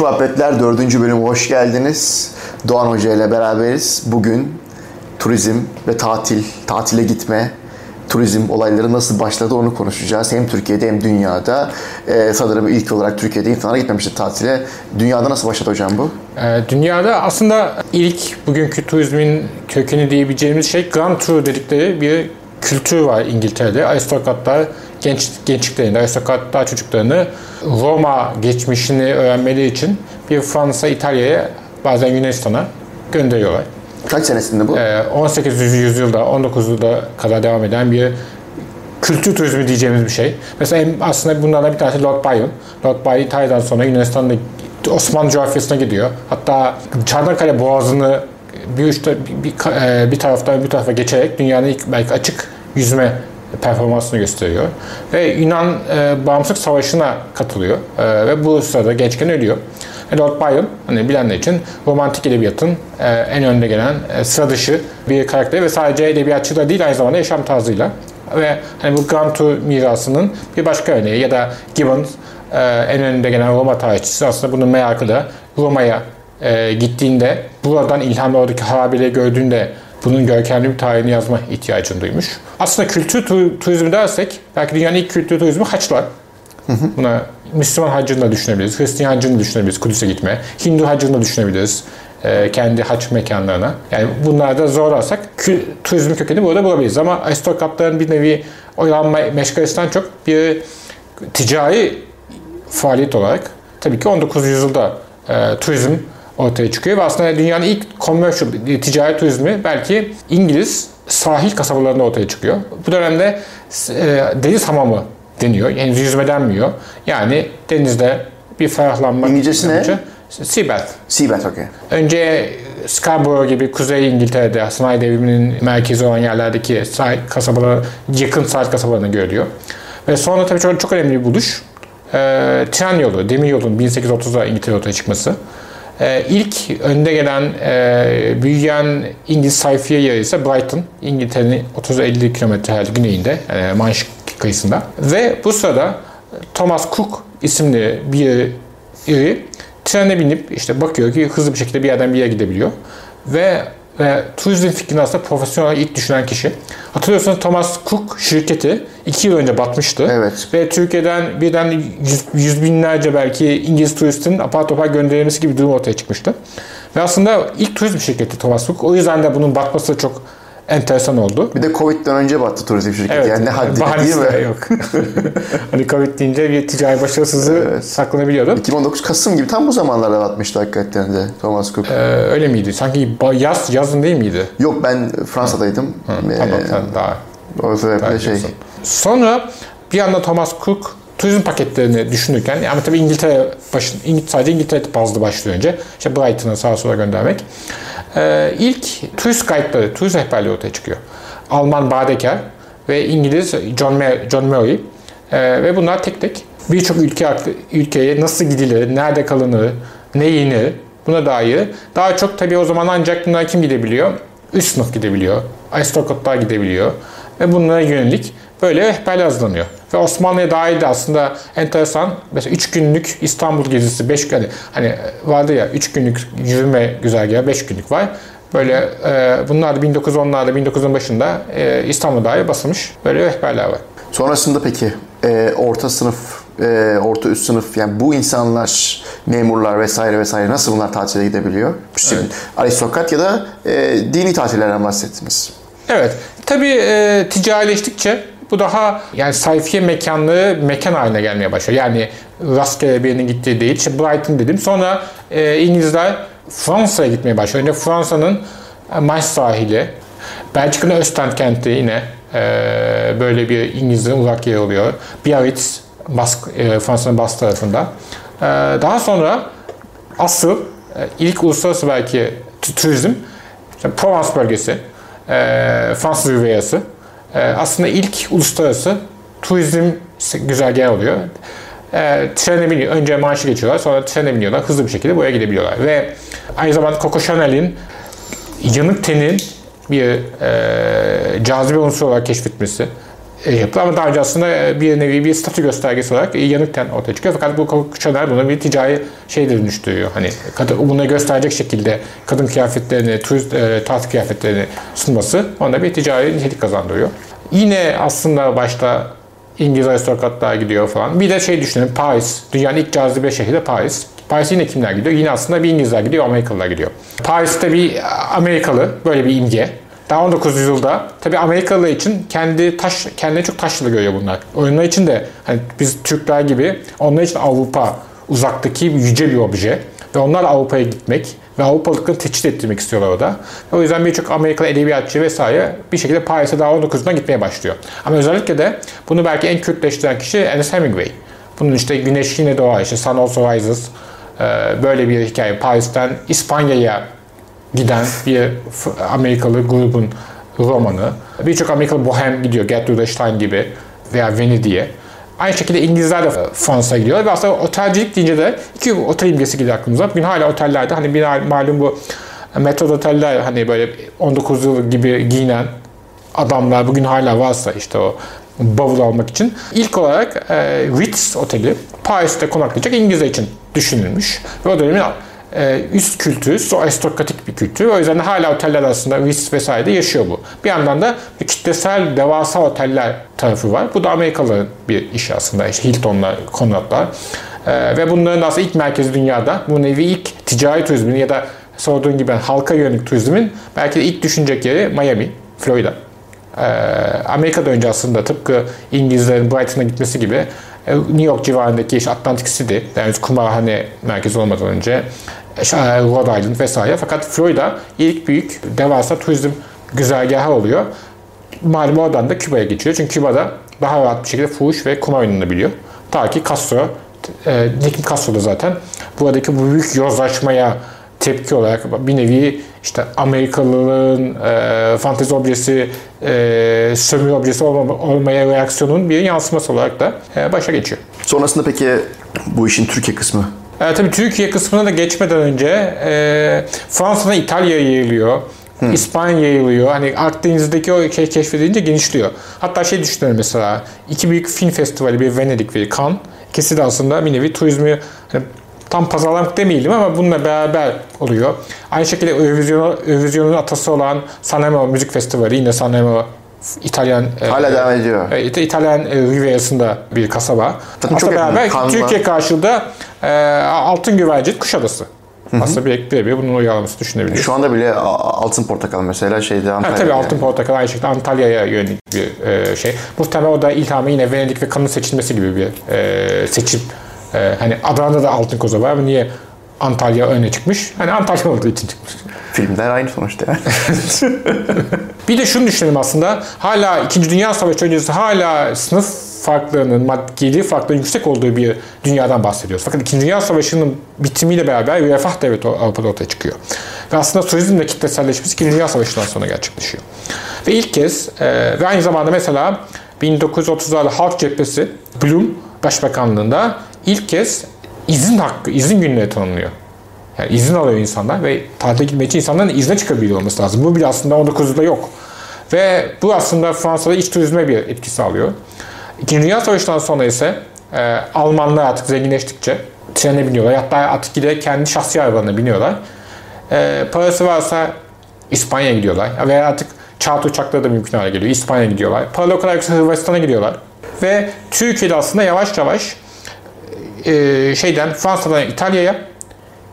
Mayhoş Muhabbetler 4. bölüm hoş geldiniz. Doğan Hoca ile beraberiz. Bugün turizm ve tatil, tatile gitme, turizm olayları nasıl başladı onu konuşacağız. Hem Türkiye'de hem dünyada. Ee, sanırım ilk olarak Türkiye'de insanlar gitmemişti tatile. Dünyada nasıl başladı hocam bu? Ee, Dünyada aslında ilk bugünkü turizmin kökeni diyebileceğimiz şey Grand Tour dedikleri bir kültür var İngiltere'de. Aristokratlar genç gençliklerinde, aristokratlar çocuklarını Roma geçmişini öğrenmeleri için bir Fransa, İtalya'ya bazen Yunanistan'a gönderiyorlar. Kaç senesinde bu? Ee, 18. yüzyılda, 19'da kadar devam eden bir kültür turizmi diyeceğimiz bir şey. Mesela aslında bunlardan bir tanesi Lord Byron. Lord Byron İtalya'dan sonra Yunanistan'da Osmanlı coğrafyasına gidiyor. Hatta Çanakkale Boğazı'nı bir, uçta, bir, bir, e, bir taraftan bir tarafa geçerek dünyanın ilk belki açık yüzme performansını gösteriyor. Ve Yunan e, Bağımsızlık Savaşı'na katılıyor. E, ve bu sırada gençken ölüyor. E, Lord Byron, hani bilenler için romantik edebiyatın e, en önde gelen e, sıra dışı bir karakteri ve sadece edebiyatçı da değil aynı zamanda yaşam tarzıyla. Ve hani bu Grand Tour mirasının bir başka örneği ya da Gibbons e, en önde gelen Roma tarihçisi aslında bunun merakı da Roma'ya e, gittiğinde buradan ilhamla oradaki harabeleri gördüğünde bunun görkemli bir tarihini yazma ihtiyacını duymuş. Aslında kültür tu- turizmi dersek belki dünyanın ilk kültür turizmi haçlar. Buna Müslüman hacını da düşünebiliriz, Hristiyan hacını da düşünebiliriz, Kudüs'e gitme. Hindu hacını da düşünebiliriz e, kendi haç mekanlarına. Yani bunlarda zorlarsak kü- turizmin kökeni burada bulabiliriz. Ama aristokratların bir nevi oyalanma meşgalesinden çok bir ticari faaliyet olarak tabii ki 19. yüzyılda e, turizm ortaya çıkıyor ve aslında dünyanın ilk commercial e, ticari turizmi belki İngiliz sahil kasabalarında ortaya çıkıyor. Bu dönemde e, deniz hamamı deniyor. Yani yüzme denmiyor. Yani denizde bir ferahlanma. İngilizcesi ne? Seabath. Seabed okey. Önce Scarborough gibi Kuzey İngiltere'de sanayi devriminin merkezi olan yerlerdeki sahil kasabalar, yakın sahil kasabalarına görülüyor. Ve sonra tabii çok, çok önemli bir buluş. Ee, tren yolu, demir yolunun 1830'da İngiltere ortaya çıkması. Ee, ilk önde gelen, e, büyüyen İngiliz sayfiye yeri ise Brighton. İngiltere'nin 30-50 kilometre herhalde güneyinde, yani Manş kıyısında. Ve bu sırada Thomas Cook isimli bir iri trene binip işte bakıyor ki hızlı bir şekilde bir yerden bir yere gidebiliyor. Ve, ve turizm fikrini aslında profesyonel olarak ilk düşünen kişi. Hatırlıyorsanız Thomas Cook şirketi iki yıl önce batmıştı. Evet. Ve Türkiye'den birden yüz, yüz binlerce belki İngiliz turistin apar topar gönderilmesi gibi bir durum ortaya çıkmıştı. Ve aslında ilk turizm şirketi Thomas Cook. O yüzden de bunun batması da çok enteresan oldu. Bir de Covid'den önce battı turizm şirketi. yani ne haddi değil mi? yok. hani Covid deyince bir ticari başarısızlığı saklanabiliyordu. 2019 Kasım gibi tam bu zamanlarda batmıştı hakikaten de Thomas Cook. Ee, öyle miydi? Sanki yaz yazın değil miydi? Yok ben Fransa'daydım. Ee, Tamam sen daha o sebeple daha şey. Sonra bir anda Thomas Cook turizm paketlerini düşünürken ama tabii İngiltere başın, İngil- sadece İngiltere bazlı başlıyor önce. İşte Brighton'a sağa sola göndermek. Ee, ilk turist guide'ları, turist rehberliği ortaya çıkıyor. Alman Badeker ve İngiliz John, Mer- John Murray. Ee, ve bunlar tek tek birçok ülke ülkeye nasıl gidilir, nerede kalınır, ne yenir buna dair. Daha çok tabii o zaman ancak bunlar kim gidebiliyor? Üst sınıf gidebiliyor. Aristokratlar gidebiliyor. Ve bunlara yönelik böyle rehberler hazırlanıyor. Ve Osmanlı'ya dair de aslında enteresan. Mesela 3 günlük İstanbul gezisi, 5 gün hani vardı ya 3 günlük yürüme güzergahı 5 günlük var. Böyle e, bunlar da 1910'larda 1910'un başında e, İstanbul'a dair basılmış böyle rehberler var. Sonrasında peki e, orta sınıf, e, orta üst sınıf yani bu insanlar, memurlar vesaire vesaire nasıl bunlar tatile gidebiliyor? Şimdi aristokrat ya da e, dini tatillerden bahsettiniz. Evet. Tabii e, ticarileştikçe bu daha yani sayfiye mekanlığı mekan haline gelmeye başlıyor. Yani rastgele birinin gittiği değil. İşte Brighton dedim. Sonra e, İngilizler Fransa'ya gitmeye başlıyor. Önce Fransa'nın e, Manş sahili, Belçika'nın Östend kenti yine e, böyle bir İngilizlerin uzak yeri oluyor. Biarritz, Bask, e, Fransa'nın Bas tarafında. E, daha sonra asıl e, ilk uluslararası belki tu- turizm işte Provence bölgesi, e, Fransız Rivierası. E, aslında ilk uluslararası turizm güzergahı oluyor. E, trene biniyor. Önce marşı geçiyorlar. Sonra trene biniyorlar. Hızlı bir şekilde buraya gidebiliyorlar. Ve aynı zamanda Coco Chanel'in yanık tenin bir e, cazibe unsuru olarak keşfetmesi e, yapıldı. Ama daha önce aslında bir nevi bir statü göstergesi olarak yanıkten ortaya çıkıyor. Fakat bu Chanel bunu bir ticari şey dönüştürüyor. Hani kadın, bunu gösterecek şekilde kadın kıyafetlerini, turist e, tatil kıyafetlerini sunması onda bir ticari nitelik kazandırıyor. Yine aslında başta İngiliz aristokratlar gidiyor falan. Bir de şey düşünün Paris. Dünyanın ilk cazibe şehri de Paris. Paris'e yine kimler gidiyor? Yine aslında bir İngilizler gidiyor, Amerikalılar gidiyor. Paris'te bir Amerikalı, böyle bir imge. Daha 19. yüzyılda tabii Amerikalılar için kendi taş kendine çok taşlı görüyor bunlar. Onlar için de hani biz Türkler gibi onlar için Avrupa uzaktaki yüce bir obje ve onlar Avrupa'ya gitmek ve Avrupalıkları teçhit ettirmek istiyorlar orada. O yüzden birçok Amerikalı edebiyatçı vesaire bir şekilde Paris'e daha 19'dan gitmeye başlıyor. Ama özellikle de bunu belki en Kürtleştiren kişi Ernest Hemingway. Bunun işte Güneş yine doğar, işte Sun Also Rises böyle bir hikaye. Paris'ten İspanya'ya giden bir Amerikalı grubun romanı. Birçok Amerikalı bohem gidiyor. Gertrude Stein gibi veya Venedik'e. Aynı şekilde İngilizler de Fransa'ya gidiyor. Ve aslında otelcilik deyince de iki otel imgesi geliyor aklımıza. Bugün hala otellerde hani bir malum bu metro oteller hani böyle 19 yıl gibi giyinen adamlar bugün hala varsa işte o bavul almak için. ilk olarak e, Ritz Oteli Paris'te konaklayacak İngilizler için düşünülmüş. Ve o dönemin üst kültürü, aristokratik bir kültür. O yüzden hala oteller arasında Ritz vesaire yaşıyor bu. Bir yandan da bir kitlesel devasa oteller tarafı var. Bu da Amerikalıların bir işi aslında. İşte Hilton'lar, Conrad'lar. E, ve bunların aslında ilk merkezi dünyada. Bu nevi ilk ticari turizmin ya da sorduğun gibi halka yönelik turizmin belki de ilk düşünecek yeri Miami, Florida. E, Amerika'da önce aslında tıpkı İngilizlerin Brighton'a gitmesi gibi New York civarındaki işte Atlantic City, yani kumarhane merkezi olmadan önce Rhode Island vesaire. Fakat Florida ilk büyük devasa turizm güzergahı oluyor. Malum oradan da Küba'ya geçiyor. Çünkü Küba'da daha rahat bir şekilde fuhuş ve kumar oynanabiliyor. Ta ki Castro, e, Nikim Castro da zaten buradaki bu büyük yozlaşmaya tepki olarak bir nevi işte Amerikalıların e, fantezi objesi, e, sömürü objesi olma, olmaya reaksiyonun bir yansıması olarak da e, başa geçiyor. Sonrasında peki bu işin Türkiye kısmı e, tabii Türkiye kısmına da geçmeden önce e, Fransa'dan İtalya yayılıyor. Hmm. İspanya yayılıyor. Hani Akdeniz'deki o şey keşfedince genişliyor. Hatta şey düşünüyorum mesela. iki büyük film festivali, bir Venedik ve Cannes. İkisi de aslında bir nevi turizmi hani tam pazarlamak demeyelim ama bununla beraber oluyor. Aynı şekilde Eurovision, Eurovision'un atası olan Sanremo Müzik Festivali yine Sanremo İtalyan e, hala e, devam ediyor. E, İtalyan e, Riviera'sında bir kasaba. Tabii çok beraber Kanma. Türkiye karşılığı e, Altın Güvercin Kuşadası. Hı hı. Aslında bir birebir bunun uyarlaması düşünebiliriz. Şu anda bile Altın Portakal mesela şeyde Antalya'da. Ha, tabii Altın Portakal aynı şekilde Antalya'ya yönelik bir e, şey. Muhtemelen o da ilhamı yine Venedik ve Kanın seçilmesi gibi bir e, seçim. E, hani Adana'da da Altın Koza var niye Antalya öne çıkmış? Hani Antalya olduğu için çıkmış. Filmler aynı sonuçta yani. bir de şunu düşünelim aslında. Hala 2. Dünya Savaşı öncesi hala sınıf farklarının, maddi farklarının yüksek olduğu bir dünyadan bahsediyoruz. Fakat 2. Dünya Savaşı'nın bitimiyle beraber bir refah devleti Avrupa'da ortaya çıkıyor. Ve aslında turizm de kitleselleşmesi 2. Dünya Savaşı'ndan sonra gerçekleşiyor. Ve ilk kez e, ve aynı zamanda mesela 1930'larda Halk Cephesi Blum Başbakanlığında ilk kez izin hakkı, izin günleri tanınıyor. Yani izin alıyor insanlar ve tatile gitmek için insanların izne çıkabiliyor olması lazım. Bu bile aslında 19'da yok. Ve bu aslında Fransa'da iç turizme bir etki sağlıyor. İkinci Dünya Savaşı'ndan sonra ise e, Almanlar artık zenginleştikçe trene biniyorlar. Hatta artık gide kendi şahsi arabalarına biniyorlar. E, parası varsa İspanya'ya gidiyorlar. Veya artık çağat uçakları da mümkün hale geliyor. İspanya'ya gidiyorlar. Paralı o kadar yoksa Hırvatistan'a gidiyorlar. Ve Türkiye'de aslında yavaş yavaş e, şeyden Fransa'dan İtalya'ya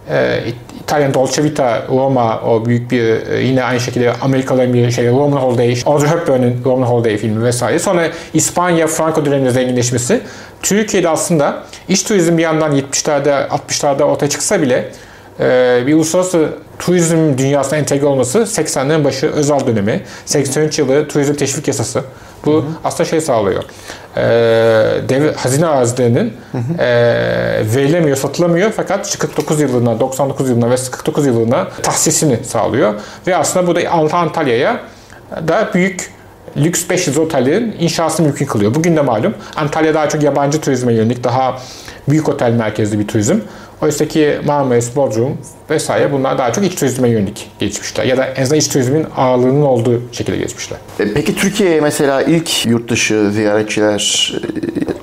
e, İtalyan Dolce Vita, Roma o büyük bir e, yine aynı şekilde Amerikalıların bir şey Roman Holiday, Audrey Hepburn'un Roman Holiday filmi vesaire. Sonra İspanya, Franco döneminde zenginleşmesi. Türkiye'de aslında iç turizm bir yandan 70'lerde 60'larda ortaya çıksa bile e, bir uluslararası turizm dünyasına entegre olması 80'lerin başı özel dönemi. 83 yılı turizm teşvik yasası. Bu hı hı. aslında şey sağlıyor. E, dev, hazine arazilerinin hı hı. E, verilemiyor, satılamıyor fakat 49 yılına, 99 yılına ve 49 yılına tahsisini sağlıyor. Ve aslında bu da Antalya'ya da büyük lüks 500 otellerin inşasını mümkün kılıyor. Bugün de malum Antalya daha çok yabancı turizme yönelik daha büyük otel merkezli bir turizm. Oysa ki Marmaris, Bodrum vesaire bunlar daha çok iç turizme yönelik geçmişler. Ya da en azından iç turizmin ağırlığının olduğu şekilde geçmişler. E, Peki Türkiye'ye mesela ilk yurt dışı ziyaretçiler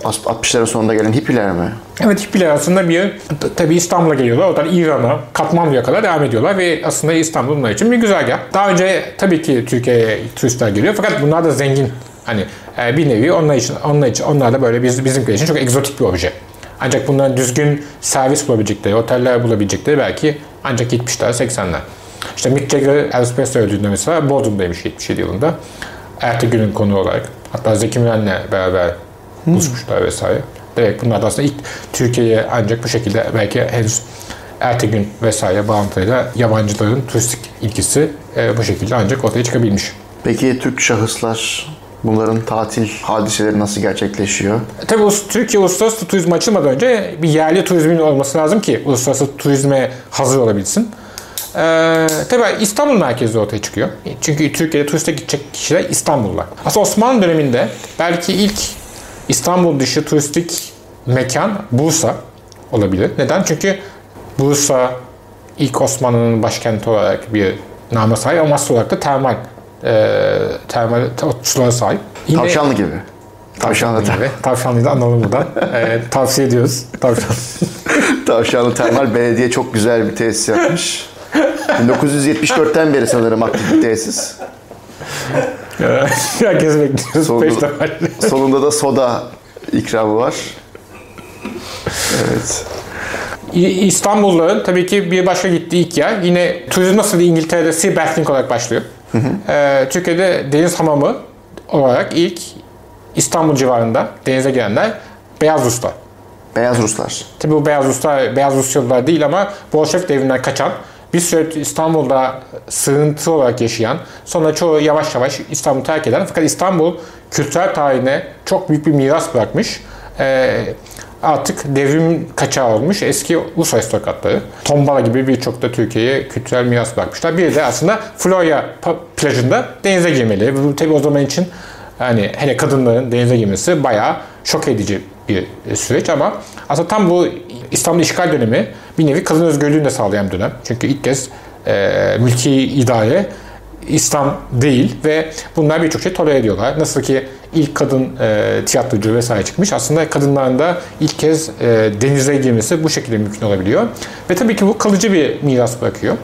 e, 60'ların sonunda gelen hippiler mi? Evet hippiler aslında bir tabii İstanbul'a geliyorlar. Oradan İran'a, Katmandu'ya kadar devam ediyorlar ve aslında İstanbul bunlar için bir güzergah. Daha önce tabii ki Türkiye'ye turistler geliyor fakat bunlar da zengin. Hani e, bir nevi onlar için, onlar için, onlar da böyle biz, bizimkiler için çok egzotik bir obje. Ancak bunların düzgün servis bulabilecekleri, oteller bulabilecekleri belki ancak 70'ler, 80'ler. İşte Mick Jagger Elvis Presley öldüğünde mesela Bodrum'daymış 77 yılında. Ertegün'ün konu olarak. Hatta Zeki Müren'le beraber buluşmuşlar vesaire. Evet bunlar da aslında ilk Türkiye'ye ancak bu şekilde belki henüz Ertegün vesaire bağıntıyla yabancıların turistik ilgisi e, bu şekilde ancak ortaya çıkabilmiş. Peki Türk şahıslar bunların tatil hadiseleri nasıl gerçekleşiyor? E, Tabii Türkiye uluslararası turizm açılmadan önce bir yerli turizmin olması lazım ki uluslararası turizme hazır olabilsin. Ee, tabii İstanbul merkezli ortaya çıkıyor. Çünkü Türkiye'de turiste gidecek kişiler İstanbul'da. Aslında Osmanlı döneminde belki ilk İstanbul dışı turistik mekan Bursa olabilir. Neden? Çünkü Bursa ilk Osmanlı'nın başkenti olarak bir nama sahip ama olarak da termal e, termal sulara sahip. Yine- Tavşanlı gibi. Tavşanlı, gibi. Tavşanlıyı da analım buradan. Ee, tavsiye ediyoruz. Tavşan. Tavşanlı Termal Belediye çok güzel bir tesis yapmış. 1974'ten beri sanırım aktif bir tesis. Herkes bekliyoruz. Defa. Sonunda da soda ikramı var. Evet. İ- İstanbulluların tabii ki bir başka gittiği ilk yer. Yine turizm nasıl İngiltere'de Seabathing olarak başlıyor. Ee, Türkiye'de deniz hamamı olarak ilk İstanbul civarında denize girenler Beyaz Ruslar. Beyaz Ruslar. Tabii bu Beyaz Ruslar, Beyaz Rusyalılar değil ama Bolşevik devrinden kaçan, bir süre İstanbul'da sığıntı olarak yaşayan, sonra çoğu yavaş yavaş İstanbul'u terk eden fakat İstanbul kültürel tarihine çok büyük bir miras bırakmış. Ee, artık devrim kaçağı olmuş eski Rus aristokratları. Tombala gibi birçok da Türkiye'ye kültürel miras bırakmışlar. Bir de aslında Florya plajında denize girmeli. Bu tabii o zaman için yani hele kadınların denize girmesi bayağı şok edici bir süreç ama aslında tam bu İstanbul işgal dönemi bir nevi kadın özgürlüğünü de sağlayan dönem. Çünkü ilk kez e, mülki idare İslam değil ve bunlar birçok şey tolere ediyorlar. Nasıl ki ilk kadın e, tiyatrocu vesaire çıkmış. Aslında kadınların da ilk kez e, denize girmesi bu şekilde mümkün olabiliyor. Ve tabii ki bu kalıcı bir miras bırakıyor.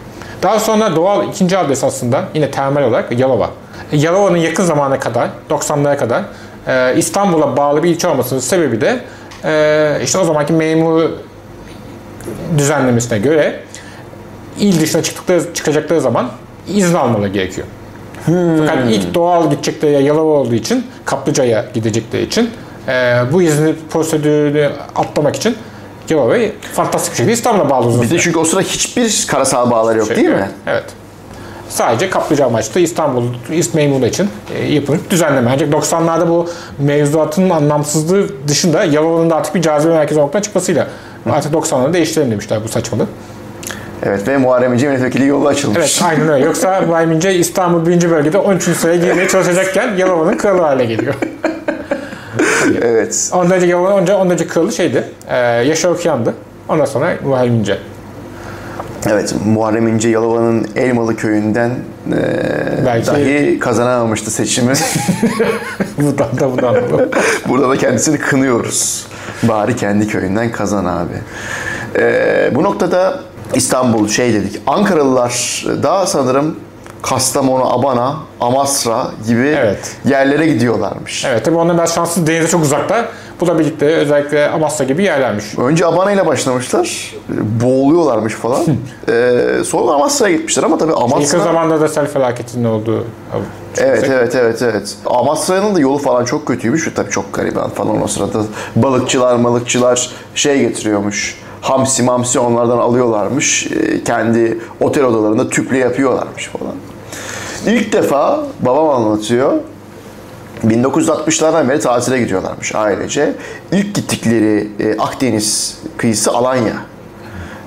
Daha sonra doğal ikinci adres aslında yine termal olarak Yalova. E, Yalova'nın yakın zamana kadar, 90'lara kadar e, İstanbul'a bağlı bir ilçe olmasının sebebi de e, işte o zamanki memur düzenlemesine göre il dışına çıktıkları, çıkacakları zaman izin almaları gerekiyor. Fakat ilk doğal gidecekleri yer Yalova olduğu için, Kaplıca'ya gidecekleri için e, bu izni prosedürünü atlamak için Yalova'yı fantastik bir şekilde İstanbul'a bağlı uzun Bir de çünkü o sıra hiçbir karasal bağları yok değil mi? Evet. evet. Sadece kaplıca amaçlı İstanbul İst Memuru için e, yapılmış bir düzenleme. Ancak 90'larda bu mevzuatın anlamsızlığı dışında Yalova'nın da artık bir cazibe merkezi olmaktan çıkmasıyla artık 90'larda değiştirelim demişler bu saçmalığı. Evet ve Muharrem İnce milletvekili yolu açılmış. Evet aynen öyle. Yoksa İbrahim İnce İstanbul 1. bölgede 13. sıraya girmeye çalışacakken Yalova'nın kralı hale geliyor. evet. Ondan önce Yalova'nın önce, ondan önce kralı şeydi. E, Yaşar Okuyan'dı. Ondan sonra İbrahim İnce. Evet, Muharrem İnce Yalova'nın Elmalı köyünden e, Belki- dahi kazanamamıştı seçimi. Buradan da bunu anladım. Burada da kendisini kınıyoruz. Bari kendi köyünden kazan abi. E, bu noktada İstanbul şey dedik. Ankaralılar daha sanırım Kastamonu, Abana, Amasra gibi Evet. yerlere gidiyorlarmış. Evet tabii onlar biraz şanslı denize çok uzakta. Bu da birlikte özellikle Amasya gibi yerlermiş. Önce Abana ile başlamışlar. Boğuluyorlarmış falan. e, sonra Amasra'ya gitmişler ama tabii Amasra... Yakın zamanda da sel felaketinin olduğu Evet evet evet evet. Amasra'nın da yolu falan çok kötüymüş tabii çok gariban falan o sırada balıkçılar malıkçılar şey getiriyormuş. Hamsi mamsi onlardan alıyorlarmış. Ee, Kendi otel odalarında tüple yapıyorlarmış falan. İlk defa babam anlatıyor. 1960'lardan beri tatile gidiyorlarmış ailece. İlk gittikleri e, Akdeniz kıyısı Alanya.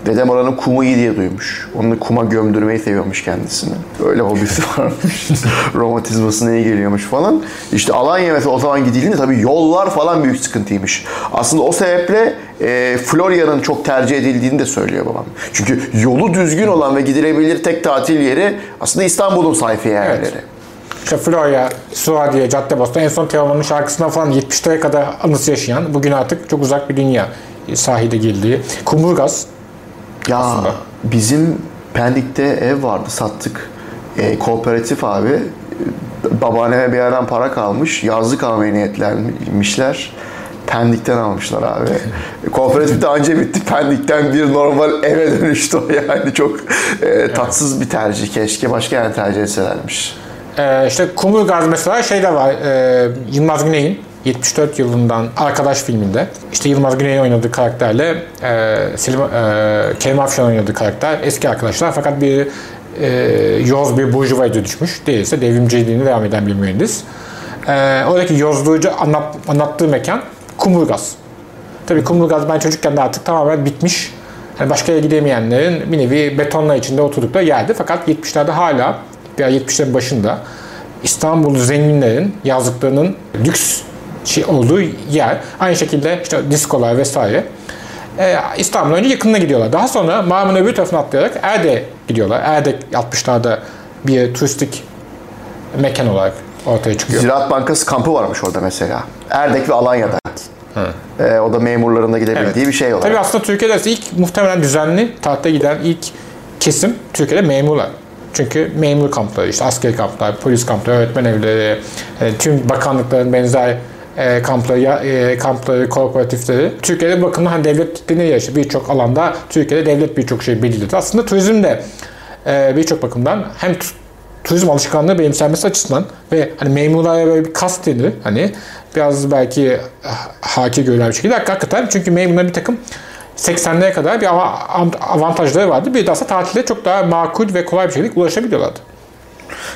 Dedem oranın kumu iyi diye duymuş. Onu kuma gömdürmeyi seviyormuş kendisini. Öyle hobisi varmış. Romatizmasına iyi geliyormuş falan. İşte Alanya mesela o zaman gidildiğinde tabii yollar falan büyük sıkıntıymış. Aslında o sebeple e, Florya'nın çok tercih edildiğini de söylüyor babam. Çünkü yolu düzgün olan ve gidilebilir tek tatil yeri aslında İstanbul'un sayfiye yerleri. Evet. İşte Florya, Suadiye, Caddebostan en son Teoman'ın şarkısına falan 70'lere kadar anısı yaşayan bugün artık çok uzak bir dünya sahilde girdiği. Kumburgaz Ya Aslında. bizim Pendik'te ev vardı sattık. E, kooperatif abi. Babaanneme bir yerden para kalmış. Yazlık almaya niyetlenmişler. Pendik'ten almışlar abi. Kooperatif de anca bitti. Pendik'ten bir normal eve dönüştü o yani. Çok e, tatsız bir tercih. Keşke başka yer tercih etselermiş. Ee, işte Kumburgaz mesela şey de var. E, Yılmaz Güney'in 74 yılından Arkadaş filminde. işte Yılmaz Güney'in oynadığı karakterle e, Selim, e, Kerim Afşan oynadığı karakter eski arkadaşlar fakat bir e, yoz bir burjuvaya düşmüş. Değilse devrimciliğine devam eden bir mühendis. E, oradaki yozluğucu anlat, anlattığı mekan Kumburgaz. Tabii Kumburgaz ben çocukken de artık tamamen bitmiş. Yani başka yere gidemeyenlerin bir nevi betonla içinde oturdukları yerdi. Fakat 70'lerde hala veya 70'lerin başında İstanbul zenginlerin yazlıklarının lüks olduğu yer. Aynı şekilde işte diskolar vesaire. İstanbul'un önce yakınına gidiyorlar. Daha sonra Marmara'nın öbür tarafına atlayarak Erdek'e gidiyorlar. Erdek 60'larda bir turistik mekan olarak ortaya çıkıyor. Ziraat Bankası kampı varmış orada mesela. Erdek ve Alanya'da. E, o da memurların da gidebildiği bir şey olarak. Tabii aslında Türkiye'de ilk muhtemelen düzenli tatile giden ilk kesim Türkiye'de memurlar. Çünkü memur kampları, işte askeri kamplar, polis kampları, öğretmen evleri, e, tüm bakanlıkların benzer e, kampları, e, kampları, kooperatifleri. Türkiye'de bakın hani devlet denir ya işte birçok alanda Türkiye'de devlet birçok şey belirledi. Aslında turizm de e, birçok bakımdan hem tu- turizm alışkanlığı benimsenmesi açısından ve hani memurlara böyle bir kast denir. Hani biraz belki ah, haki görülen bir şekilde hakikaten çünkü memurların bir takım 80'lere kadar bir ava- av- avantajları vardı. Bir de aslında tatile çok daha makul ve kolay bir şekilde ulaşabiliyorlardı.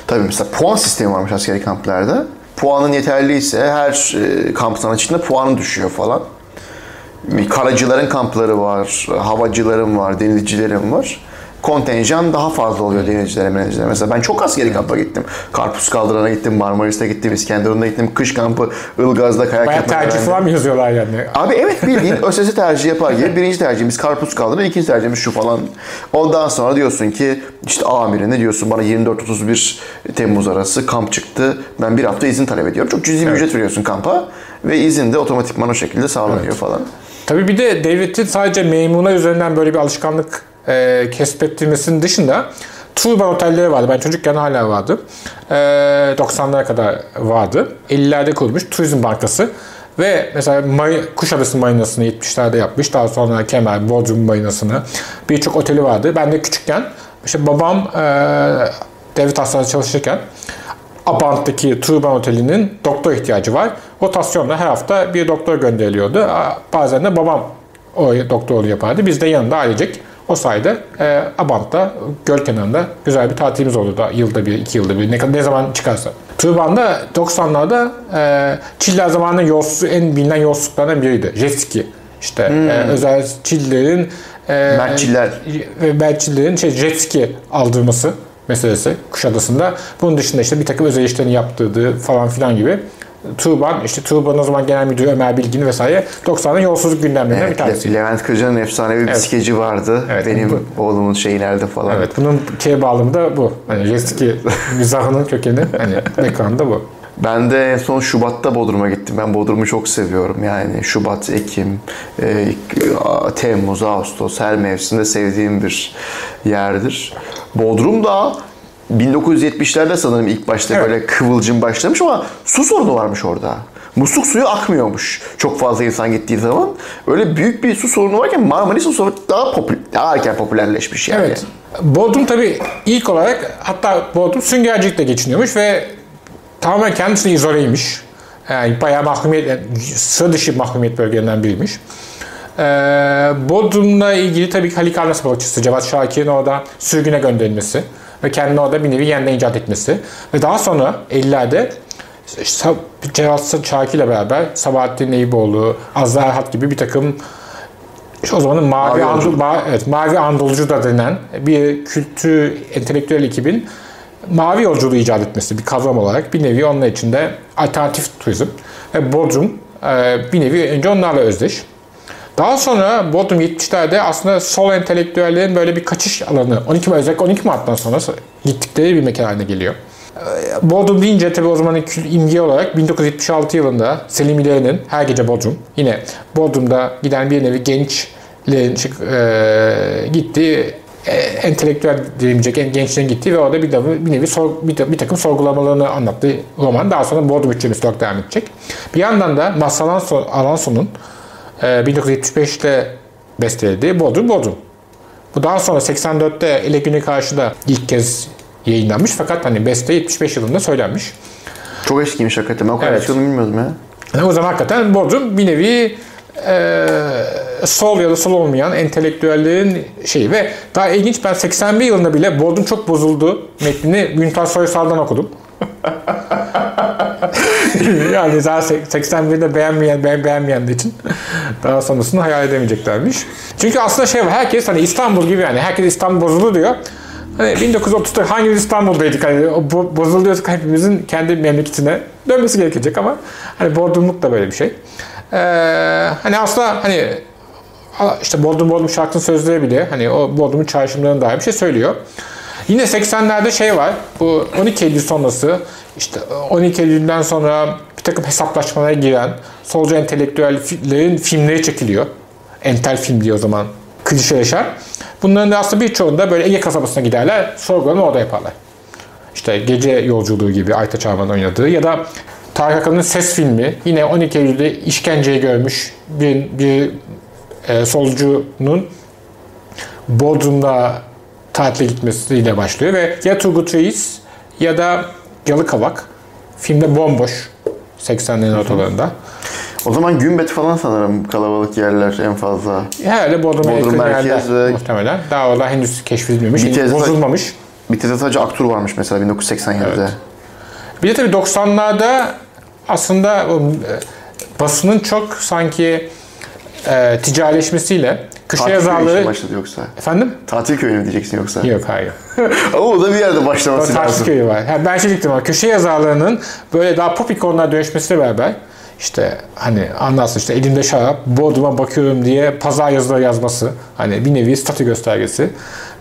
Tabii mesela puan sistemi varmış askeri kamplarda. Puanın yeterliyse her e, kamp sana içinde puanın düşüyor falan. Karacıların kampları var, havacıların var, denizcilerin var. Kontenjan daha fazla oluyor denizcilere, menizcilere. Mesela ben çok askeri kampa gittim. Karpuz Kaldıran'a gittim, Marmaris'te gittim, İskenderun'da gittim. Kış kampı Ilgaz'da kayak Bayağı tercih öğrendim. falan mı yazıyorlar yani? Abi evet bildiğin ÖSS tercih yapar gibi birinci tercihimiz karpuz kaldırma, ikinci tercihimiz şu falan. Ondan sonra diyorsun ki işte amirine diyorsun bana 24-31 Temmuz arası kamp çıktı. Ben bir hafta izin talep ediyorum. Çok cüzi bir ücret veriyorsun kampa ve izin de otomatikman o şekilde sağlanıyor falan. Tabii bir de devletin sadece memurlar üzerinden böyle bir alışkanlık e, kesbettirmesinin dışında turban otelleri vardı. Ben çocukken hala vardı. E, 90'lara kadar vardı. 50'lerde kurulmuş Turizm Bankası. Ve mesela Mari, Kuşadası Marinası'nı 70'lerde yapmış. Daha sonra Kemer, Bodrum Marinası'nı. Birçok oteli vardı. Ben de küçükken işte babam e, devlet hastanesinde çalışırken Abant'taki Turban Oteli'nin doktor ihtiyacı var. Rotasyonla her hafta bir doktor gönderiliyordu. Bazen de babam o doktorluğu yapardı. Biz de yanında ailecek o sayede e, Abant'ta, göl kenarında güzel bir tatilimiz olurdu. Yılda bir, iki yılda bir, ne, ne zaman çıkarsa. Turban'da 90'larda e, Çiller zamanının yolsuz, en bilinen yolsuzluklarından biriydi. Jet ski. İşte e, özel Çillerin e, Mertçiller. ve Mertçillerin şey, jet ski aldırması meselesi Kuşadası'nda. Bunun dışında işte bir takım özel işlerini yaptırdığı falan filan gibi. Tuğban, işte Tuğban o zaman genel müdürü Ömer Bilgin vesaire 90'ın yolsuzluk gündemlerinden bir Evet, tanesi. Le- Levent Kırca'nın efsanevi bir Evet. skeci vardı. Evet, Benim oğlumun şeylerde falan. Evet, bunun K bağlamı da bu. Hani jet ski mizahının kökeni hani ekranda bu. Ben de en son Şubat'ta Bodrum'a gittim. Ben Bodrum'u çok seviyorum. Yani Şubat, Ekim, e, Temmuz, Ağustos her mevsimde sevdiğim bir yerdir. Bodrum da 1970'lerde sanırım ilk başta Evet. böyle kıvılcım başlamış ama su sorunu varmış orada. Musluk suyu akmıyormuş çok fazla insan gittiği zaman. Öyle büyük bir su sorunu varken Marmaris su sorunu daha popüler, daha erken popülerleşmiş yani. Evet. Bodrum tabii ilk olarak hatta Bodrum süngercilikle geçiniyormuş ve tamamen kendisini izoleymiş. Yani bayağı mahrumiyet, yani sıra dışı mahrumiyet bölgelerinden biriymiş. Ee, Bodrum'la ilgili tabii ki Halikarnas balıkçısı Cevat Şakir'in orada sürgüne gönderilmesi ve kendini orada bir nevi yeniden icat etmesi. Ve daha sonra 50'lerde Sa- Cevat Şakir ile beraber Sabahattin Eyüboğlu, Azza Erhat gibi bir takım o zamanın Mavi, Mavi Anadolu. Ma- evet, Mavi Anadolucu da denen bir kültür entelektüel ekibin mavi yolculuğu icat etmesi bir kavram olarak bir nevi onun içinde alternatif turizm ve Bodrum bir nevi önce onlarla özdeş. Daha sonra Bodrum 70'lerde aslında sol entelektüellerin böyle bir kaçış alanı 12 Mart, özellikle 12 Mart'tan sonra gittikleri bir mekan haline geliyor. Ee, Bodrum deyince tabii o zamanın imge olarak 1976 yılında Selim İleri'nin Her Gece Bodrum yine Bodrum'da giden bir nevi gençlerin e, gittiği e, entelektüel diyebilecek en gençlerin gittiği ve orada bir, de, bir nevi sor, bir, bir takım sorgulamalarını anlattığı roman. Daha sonra Bodrum üçlemesi devam edecek. Bir yandan da Alanso'nun e, 1975'te bestelediği Bodrum Bodrum. Bu daha sonra 84'te Ele Güne Karşı da ilk kez yayınlanmış fakat hani beste 75 yılında söylenmiş. Çok eskiymiş hakikaten. Ben o kadar Evet. eski olduğunu bilmiyordum ya. Yani o zaman hakikaten Bodrum bir nevi e, sol ya da sol olmayan entelektüellerin şeyi ve daha ilginç ben 81 yılında bile Bodrum çok bozuldu metnini Müntaz Soysal'dan okudum. yani daha sek- 81'de beğenmeyen, beğen, beğenmeyenler için daha sonrasını hayal edemeyeceklermiş. Çünkü aslında şey var, herkes hani İstanbul gibi yani herkes İstanbul bozuldu diyor. Hani 1930'da hangimiz İstanbul'daydık hani bo- bozuluyorsak hepimizin kendi memleketine dönmesi gerekecek ama hani Bodrumluk da böyle bir şey. Ee, hani aslında hani işte Bodrum Bodrum şarkının sözleri bile hani o Bodrum'un çağrışımlarına dair bir şey söylüyor. Yine 80'lerde şey var. Bu 12 Eylül sonrası işte 12 Eylül'den sonra bir takım hesaplaşmalara giren solcu entelektüellerin filmleri çekiliyor. Entel film diye o zaman klişeleşen. Bunların da aslında birçoğunda böyle Ege kasabasına giderler. Sorgularını orada yaparlar. İşte Gece Yolculuğu gibi Aytaç Arman'ın oynadığı ya da Tarık Akan'ın Ses filmi yine 12 Eylül'de işkenceyi görmüş bir, bir e, solcunun Bodrum'da tatile gitmesiyle başlıyor ve ya Turgut Reis ya da Yalıkavak filmde bomboş 80'lerin ortalarında. O zaman Gümbet falan sanırım kalabalık yerler en fazla. Herhalde Bodrum yakın merkez ve- muhtemelen. Daha orada henüz keşfedilmemiş, tez- bozulmamış. Bir tezat sadece Aktur varmış mesela 1987'de. Evet. Bir de tabii 90'larda aslında o, e, basının çok sanki e, ticarileşmesiyle köşe Tatil yazarları... başladı yoksa. Efendim? Tatil köyü mü diyeceksin yoksa? Yok hayır. Ama o da bir yerde başlaması lazım. köyü var. Ha, ben şey diyecektim ama köşe yazarlarının böyle daha pop ikonlara dönüşmesiyle beraber işte hani anlarsın işte elimde şarap, Bodrum'a bakıyorum diye pazar yazıları yazması. Hani bir nevi statü göstergesi.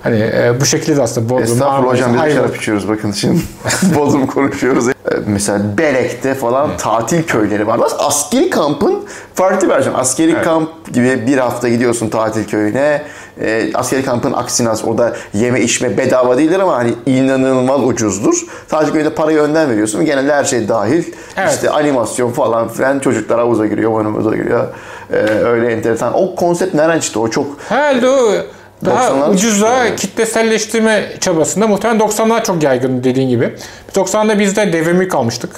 Hani e, bu şekilde de aslında Bodrum, Estağfurullah hocam biz şarap içiyoruz bakın şimdi. Bodrum konuşuyoruz. Ee, Mesela Berek'te falan tatil köyleri var. Bak askeri kampın farklı versiyonu. Askeri kamp gibi bir hafta gidiyorsun tatil köyüne. Ee, askeri kampın aksine as- orada yeme içme bedava değildir ama hani inanılmaz ucuzdur. Tatil köyünde parayı önden veriyorsun. Genelde her şey dahil. Evet. İşte animasyon falan filan çocuklar havuza giriyor, havuza giriyor. Ee, öyle enteresan. O konsept nereden çıktı? O çok Herhalde o daha 90'lar ucuza çıktı. kitleselleştirme çabasında muhtemelen 90'lar çok yaygın dediğin gibi. 90'da biz de deve mülk almıştık.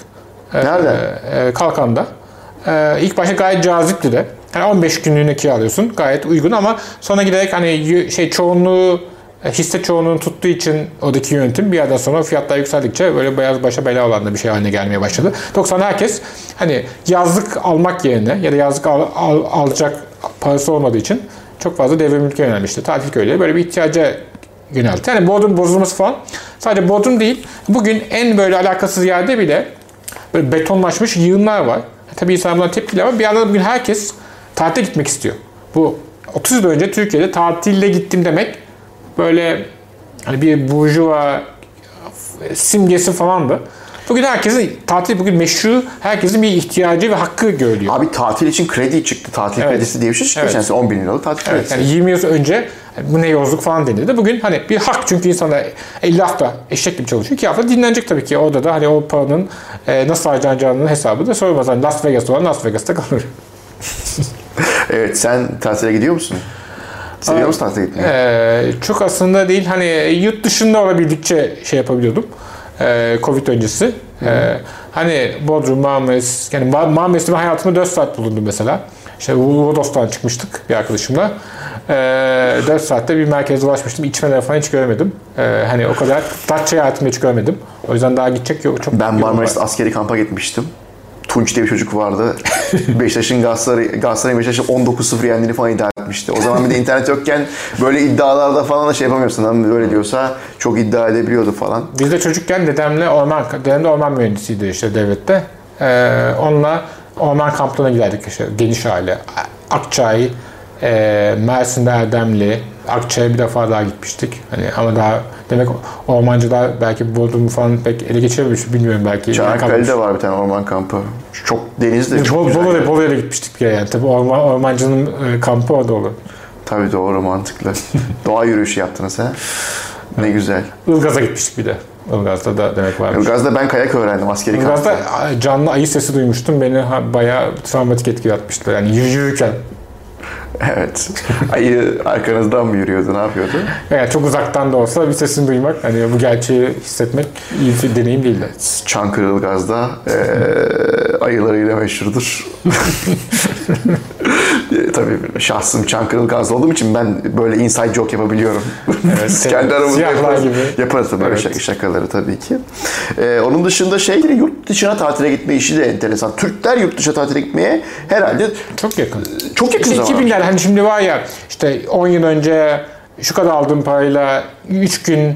Nerede? Ee, Kalkan'da. Ee, ilk başta gayet cazipti de. Yani 15 günlüğüne kiralıyorsun. Gayet uygun ama sonra giderek hani şey çoğunluğu e, hisse çoğunluğunu tuttuğu için oradaki yönetim bir yerden sonra fiyatlar yükseldikçe böyle beyaz başa bela olan da bir şey haline gelmeye başladı. 90'da herkes hani yazlık almak yerine ya da yazlık al- al- alacak parası olmadığı için çok fazla devre mülke yönelmişti. Tatil köyleri böyle bir ihtiyaca yöneltti. Yani Bodrum bozulması falan. Sadece Bodrum değil. Bugün en böyle alakasız yerde bile böyle betonlaşmış yığınlar var. Tabii insanlar tepkili ama bir yandan bugün herkes tatile gitmek istiyor. Bu 30 yıl önce Türkiye'de tatille gittim demek böyle hani bir burjuva simgesi falandı. Bugün herkesin tatil bugün meşru, herkesin bir ihtiyacı ve hakkı görülüyor. Abi tatil için kredi çıktı. Tatil Evet. kredisi diye bir şey çıktı. Evet. Evet. 10 bin liralık tatil Evet, kredisi. yani 20 yıl önce bu ne yolculuk falan denildi. Bugün hani bir hak çünkü insanlar 50 hafta eşek gibi çalışıyor. 2 hafta dinlenecek tabii ki. Orada da hani o paranın e, nasıl harcanacağının hesabı da sorulmaz. Hani Las Vegas'ta olan Las Vegas'ta kalır. Evet sen tatile gidiyor musun? Seviyor musun tatile gitmeyi? Ee, çok aslında değil hani yurt dışında olabildikçe şey yapabiliyordum. Ee, Covid öncesi. Ee, hani Bodrum, Marmaris, yani Mar- Marmaris'te ben hayatımda 4 saat bulundum mesela. İşte Rodos'tan çıkmıştık bir arkadaşımla. Ee, 4 saatte bir merkeze ulaşmıştım. İçmeler falan hiç görmedim. Ee, hani o kadar Datça'yı hayatımda hiç görmedim. O yüzden daha gidecek yok. Çok Ben. Marmaris'te askeri kampa gitmiştim. Tunç diye bir çocuk vardı. Beşiktaş'ın Galatasaray, Galatasaray Beşiktaş'ın 19-0 yendiğini falan iddia atmıştı. O zaman bir de internet yokken böyle iddialarda falan da şey yapamıyorsun. Adam böyle diyorsa çok iddia edebiliyordu falan. Biz de çocukken dedemle orman, dedem de orman mühendisiydi işte devlette. Ee, onunla orman kamplarına giderdik işte geniş aile. Akçay, e, Mersin'de Erdemli, Akçay'a bir defa daha gitmiştik. Hani ama daha demek ormancılar belki Bodrum'u falan pek ele geçirememiş bilmiyorum belki. Çanakkale'de var bir tane orman kampı. Çok denizde çok Bol, güzel. Bolu'ya, Bolu'ya gitmiştik bir yani. Tabii orman, ormancının e, kampı orada olur. Tabii doğru mantıklı. Doğa yürüyüşü yaptınız ha. Ne güzel. Ilgaz'a gitmiştik bir de. Ilgaz'da da demek varmış. Ilgaz'da ben kayak öğrendim askeri Ilgaz'da kampta. canlı ayı sesi duymuştum. Beni ha, bayağı travmatik etki yapmıştı. Yani yürü- yürürken. Evet. Ayı arkanızdan mı yürüyordu? Ne yapıyordu? Yani çok uzaktan da olsa bir sesini duymak, hani bu gerçeği hissetmek iyi bir deneyim değildi. Çankırı Ilgaz'da eee ayılarıyla meşhurdur. E, Tabii şahsım Çankırı Ilgaz'da olduğum için ben böyle inside joke yapabiliyorum. Evet, Kendi aramızda yaparız, gibi. yaparız tabii böyle Evet. şaka- şakaları tabii ki. Eee, onun dışında şey yurt dışına tatile gitme işi de enteresan. Türkler yurt dışına tatile gitmeye herhalde Çok yakın. çok yakın İşte zaman. 2000'ler hani şimdi var ya işte 10 yıl önce şu kadar aldığım parayla 3 gün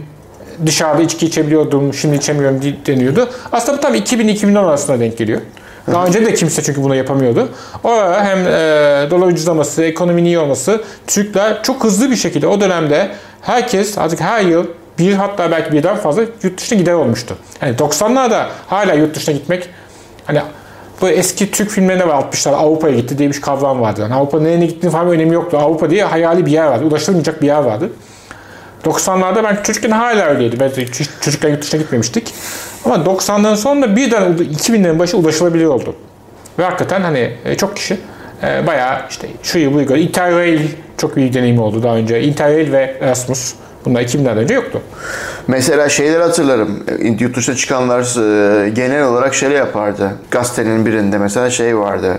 dışarıda içki içebiliyordum, şimdi içemiyorum deniyordu. Aslında bu tam 2000-2010 arasında denk geliyor. Daha önce de kimse çünkü bunu yapamıyordu. O ara hem e, dolar ucuzlaması, ekonominin iyi olması, Türkler çok hızlı bir şekilde o dönemde herkes artık her yıl bir hatta belki birden fazla yurt dışına gider olmuştu. Hani 90'larda hala yurt dışına gitmek hani bu eski Türk filmlerine var 60'lar Avrupa'ya gitti diye bir kavram vardı. Yani Avrupa nereye gittiğini falan önemi yoktu. Avrupa diye hayali bir yer vardı. Ulaşılmayacak bir yer vardı. 90'larda ben çocukken hala öyleydi. Ben çocukken yurt dışına gitmemiştik. Ama 90'ların sonunda birden 2000'lerin başı ulaşılabilir oldu. Ve hakikaten hani e, çok kişi e, bayağı işte şu yıl bu yıl Interrail çok büyük deneyim oldu daha önce. Interrail ve Erasmus. Bunlar 2000'lerden önce yoktu. Mesela şeyleri hatırlarım. Yurt dışına çıkanlar e, genel olarak şey yapardı. Gazetenin birinde mesela şey vardı.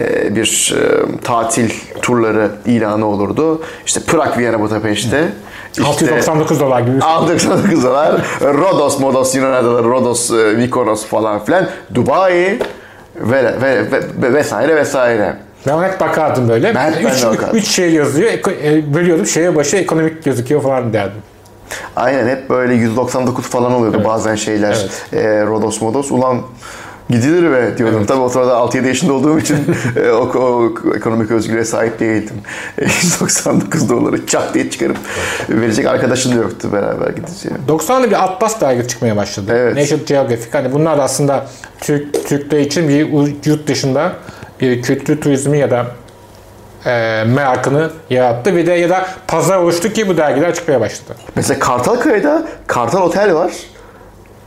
E, Bir e, tatil turları ilanı olurdu. İşte Prag, Viyana, Budapeşte. İşte 699 dolar gibi. bir şey. 699 dolar. Rodos, Modos, Yunan adaları, Rodos, Mykonos falan filan. Dubai ve, ve, ve vesaire vesaire. Ben hep bakardım böyle. Ben- ben üç, bakardım. üç şey yazıyor. E, bölüyordum. Şeye başı ekonomik gözüküyor falan derdim. Aynen hep böyle 199 falan oluyordu bazen şeyler. Evet. E, Rodos Modos. Ulan gidilir be diyordum. Tabii o sırada 6-7 yaşında olduğum için e, o, o ekonomik özgürlüğe sahip değildim. E, 199 doları çak diye çıkarıp verecek arkadaşım da yoktu beraber gideceğim. 90'da bir Atlas dergi çıkmaya başladı. Evet. National Geographic. Hani bunlar da aslında Türk Türkler için bir yurt dışında bir kültür turizmi ya da e, merakını yarattı ve de ya da pazar oluştu ki bu dergiler çıkmaya başladı. Mesela Kartalkaya'da Kartal Otel var.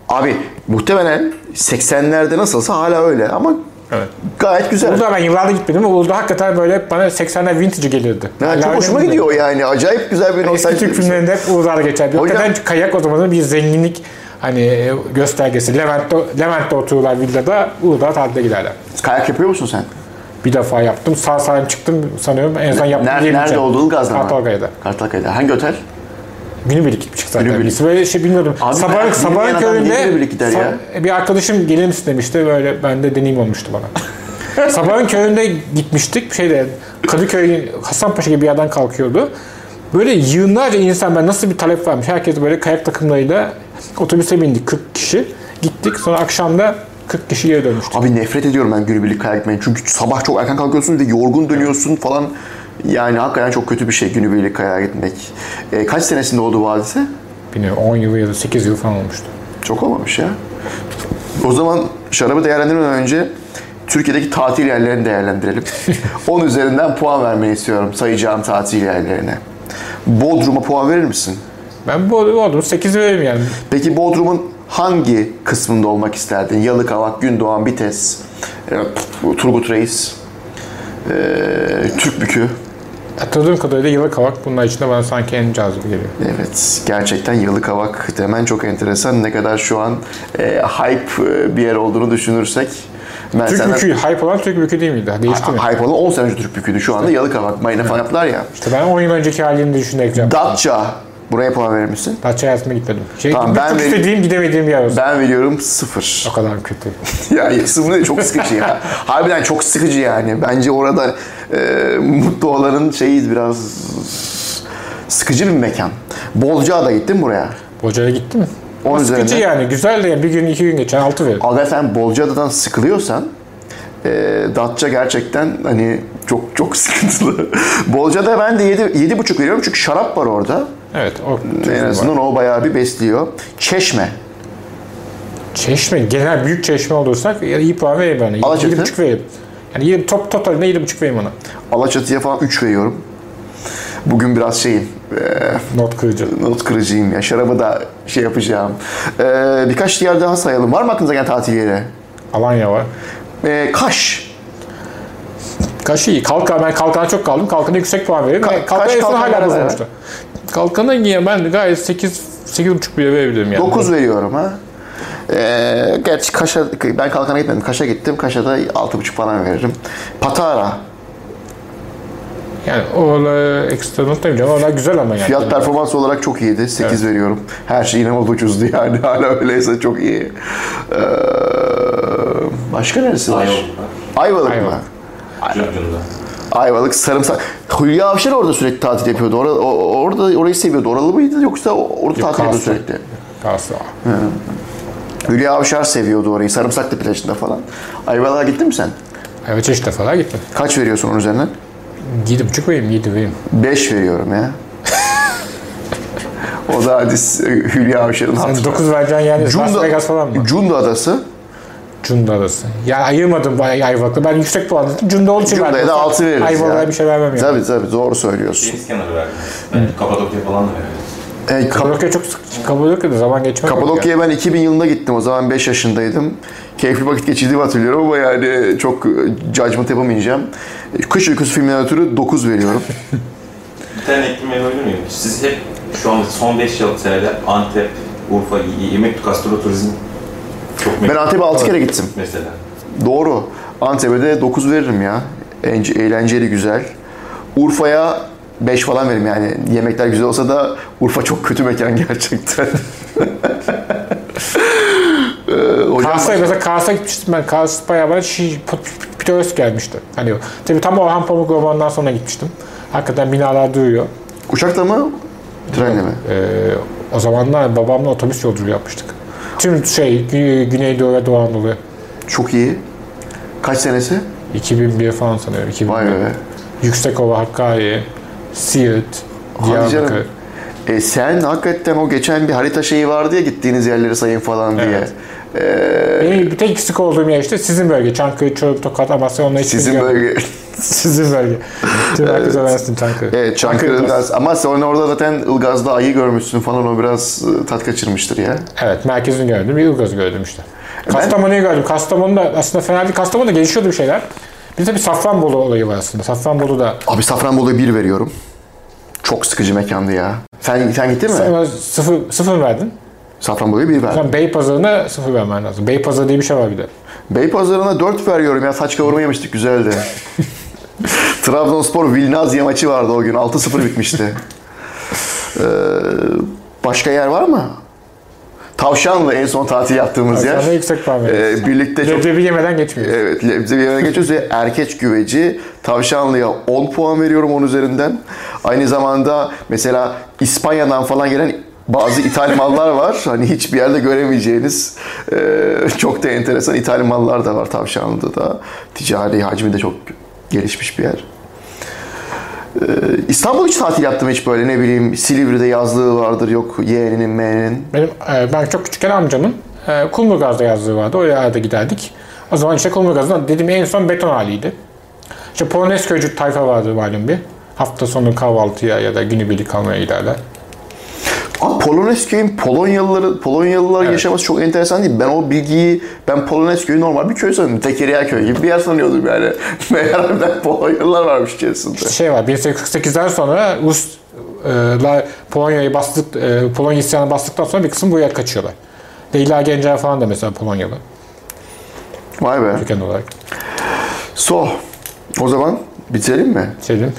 Abi muhtemelen 80'lerde nasılsa hala öyle ama Evet. gayet güzel. Uludağ'a ben yıllarda gitmedim ama Uludağ hakikaten böyle bana 80'ler vintage gelirdi. Ya Hala çok hoşuma gidiyor yani. Acayip güzel bir Eski nostalji. Türk filmlerinde hep Uludağ'da geçer. Bir Hocam- Hakikaten kayak o zamanın bir zenginlik hani göstergesi. Levent'te, Levent'te otururlar villada, Uludağ'a tatile giderler. Kayak yapıyor musun sen? Bir defa yaptım. Sağ salim çıktım sanıyorum. En son yaptım Nerede, nerede olduğu Gaz'da mı? Kartalkaya'da. Kartalkaya'da. Hangi otel? Günübirlik gitmiştik zaten. Günübirlik. Biz böyle şey bilmiyordum. Abi sabah, adam köründe niye günübirlik gider ya? sa- bir arkadaşım gelir misin demişti. Böyle bende deneyim olmuştu bana. sabahın köründe gitmiştik. Şeyde Kadıköy Hasanpaşa gibi bir yerden kalkıyordu. Böyle yığınlarca insan ben nasıl bir talep varmış. Herkes böyle kayak takımlarıyla otobüse bindik 40 kişi. Gittik sonra akşamda 40 kişi geri dönmüştük. Abi nefret ediyorum ben günübirlik kayak gitmeyi. Çünkü sabah çok erken kalkıyorsun ve yorgun dönüyorsun falan. Yani hakikaten çok kötü bir şey günübirlik kayağa gitmek. E, kaç senesinde oldu bu hadise? Bilmiyorum 10 yıl ya da 8 yıl falan olmuştu. Çok olmamış ya. O zaman şarabı değerlendirmeden önce Türkiye'deki tatil yerlerini değerlendirelim. 10 üzerinden puan vermeni istiyorum sayacağım tatil yerlerine. Bodrum'a puan verir misin? Ben bu oldum 8 veririm yani. Peki Bodrum'un hangi kısmında olmak isterdin? Yalıkavak, Gündoğan, Bites, e, Turgut Reis, e, Türkbükü. Hatırladığım kadarıyla yıla kavak bunlar içinde bana sanki en cazip geliyor. Evet, gerçekten Yalıkavak demen çok enteresan. Ne kadar şu an e, hype e, bir yer olduğunu düşünürsek. Ben Türk senden- bükü, hype olan Türk bükü değil miydi? Değişti mi? Hype olan 10 sene önce Türkbükü'ydü. Şu anda Yalıkavak. Mayına falan yaptılar ya. İşte ben 10 yıl önceki halini düşünerek yaptım. Datça. Buraya puan verir misin? Datça hayatıma gitmedim. Şey, Tamam, ben çok istediğim gidemediğim yer olsun. Ben veriyorum 0. O kadar kötü. ya sıfır çok sıkıcı ya. Harbiden çok sıkıcı yani. Bence orada e, mutlu olanın şeyi biraz sıkıcı bir mekan. Bolcaada gittin buraya? Boca'ya gitti mi? On O sıkıcı üzerinden. yani. Güzel de. Bir gün iki gün geçen altı verir. Aga sen Bolcaada'dan sıkılıyorsan e, Datça gerçekten hani çok çok sıkıntılı. Bolca'da ben de 7 yedi, buçuk veriyorum çünkü şarap var orada. Evet. O En turizm var. azından o bayağı bir besliyor. Çeşme. Çeşme, genel büyük çeşme olursak iyi puan vereyim ben. Alaçatı? 7,5 vereyim. Yani yedi- top totalinde 7,5 vereyim ona. Alaçatı'ya falan 3 veriyorum. Bugün biraz şeyim, e, Not kırıcı. not kırıcıyım ya. Şarabı da şey yapacağım. E, birkaç yer daha sayalım. Var mı aklınıza gelen tatil yeri? Alanya var. E, Kaş. Kaşı iyi. Kalkan, ben Kalkan'a çok kaldım. Kalkan'a yüksek puan veririm. Ka- Ka- Kalkan son Kalkan hala bozulmuştu. Kalkan'a niye ben gayet 8 8,5 bile verebilirim yani. 9 veriyorum ha. E, gerçi Kaş'a, ben Kalkan'a gitmedim. Kaş'a gittim. Kaş'a da 6,5 falan veririm. Patara. Yani oralar ekstra not demeyeceğim. Oralar güzel ama yani. Fiyat performans olarak çok iyiydi. 8 veriyorum. Her şey inanılmaz ucuzdu yani. Hala öyleyse çok iyi. E, başka neresi var? Ayvalık. Ayvalık mı? Ayvalık. Cunda. Ayvalık, sarımsak. Hülya Avşar orada sürekli tatil yapıyordu. Orada, orada orayı seviyordu. Oralı mıydı yoksa orada tatil yapıyordu sürekli? Kalsı. Hülya Avşar seviyordu orayı. Sarımsaklı plajında falan. Ayvalık'a gittin mi sen? Evet çeşit defalar gittim. Kaç veriyorsun onun üzerinden? 7,5 vereyim, 7 vereyim. 5 veriyorum ya. o da hadi Hülya Avşar'ın Sen hatırı. 9 vereceksin yani Las Vegas falan mı? Cunda Adası. Cunda Adası. Yani ayırmadım Ay- Ayvalık'ta. Ben yüksek puan dedim. Cunda olduğu için Cunda'ya da 6 veririz Ayvalık'a bir şey vermem yani. Tabii tabii doğru söylüyorsun. Deniz kenarı verdim. Ben Kapadokya falan da verdim. E, Kap- Kapadokya çok sık- Kapadokya'da zaman geçmez. Kapadokya'ya ben 2000 yılında gittim. O zaman 5 yaşındaydım. Keyifli vakit geçirdiğimi hatırlıyorum ama yani çok e, judgment yapamayacağım. Kış Uykusu filminden ötürü 9 veriyorum. Bir tane ekleme yapabilir miyim? Siz hep şu an son 5 yıl senede Antep, Urfa, Y- Yemek Gastroturizm çok Ben Antep'e 6 kere gittim. mesela. Doğru. Antep'e de 9 veririm ya. Ence- Eğlenceli, güzel. Urfa'ya 5 falan veririm yani. Yemekler güzel olsa da Urfa çok kötü mekan gerçekten. Ee, hocam, Kars'a mesela Kars'a gitmiştim ben. Kars bayağı bana şi, pittoresk gelmişti. Hani tabii tam Orhan Pamuk romanından sonra gitmiştim. Hakikaten binalar duruyor. uçakla mı? Trenle mi? Ee, o zamanlar babamla otobüs yolculuğu yapmıştık. Tüm şey Gü- Güneydoğu ve Doğu Anadolu. Çok iyi. Kaç senesi? 2001 falan sanıyorum. 2001. Vay be. Yüksekova, Hakkari, Siirt, Diyarbakır. E sen hakikaten o geçen bir harita şeyi vardı ya gittiğiniz yerleri sayın falan diye. Evet. Ee, Benim bir tek eksik olduğum yer işte sizin bölge. Çankırı, Çoruh, Tokat, Amasya onunla hiç sizin bölge. Sizin bölge. Tüm herkes öğrensin Çankırı. Evet Çankırı biraz-. Ama sen orada zaten Ilgaz'da ayı görmüşsün falan o biraz e, tat kaçırmıştır ya. Evet merkezini gördüm. Yılgaz'ı gördüm işte. Kastamonu'yu gördüm. Kastamonu da aslında fena değil. Kastamonu'da gelişiyordu bir şeyler. Bir de bir Safranbolu olayı var aslında. Safranbolu da Abi Safranbolu'ya bir veriyorum. Çok sıkıcı mekandı ya. Sen, sen gittin mi? Sıfır, sıfır verdin. Safranbolu'ya bir ver. Sen Beypazarı'na sıfır vermen lazım. Beypazarı diye bir şey var bir de. Beypazarı'na 4 veriyorum ya. Saç kavurma yemiştik güzeldi. Trabzonspor Vilnazya maçı vardı o gün. 6-0 bitmişti. Ee, başka yer var mı? Tavşanlı en son tatil yaptığımız yer. yüksek puan. Ee, birlikte çok Leblebi yemeden geçmiyoruz. Evet, lebze bir yere geçiyoruz ve erkeç güveci Tavşanlı'ya 10 puan veriyorum 10 üzerinden. Aynı zamanda mesela İspanya'dan falan gelen bazı ithal mallar var. Hani hiçbir yerde göremeyeceğiniz e, çok da enteresan ithal mallar da var Tavşanlı'da da. Ticari hacmi de çok gelişmiş bir yer. Ee, İstanbul hiç tatil yaptım hiç böyle ne bileyim Silivri'de yazlığı vardır yok yeğeninin meğenin. Benim, e, ben çok küçükken amcamın e, Kumburgaz'da yazlığı vardı. Oraya da giderdik. O zaman işte Kumburgaz'da dediğim en son beton haliydi. İşte Polonezköycü tayfa vardı malum bir. Hafta sonu kahvaltıya ya da günübirlik kalmaya giderler. Ama Polonezköy'ün Polonyalıları, Polonyalılar yaşaması çok enteresan değil. Ben o bilgiyi, ben Polonezköy'ü normal bir köy sanıyordum. Tekeriya köy gibi bir yer sanıyordum yani. Meğer Polonyalılar varmış içerisinde. şey var 1848'den sonra Ruslar Polonya'yı bastık e, Polonya isyanı bastıktan sonra bir kısım buraya kaçıyorlar. Leyla Gencer falan da mesela Polonyalı Vay be. köken olarak. So, o zaman bitirelim mi? Sevdim.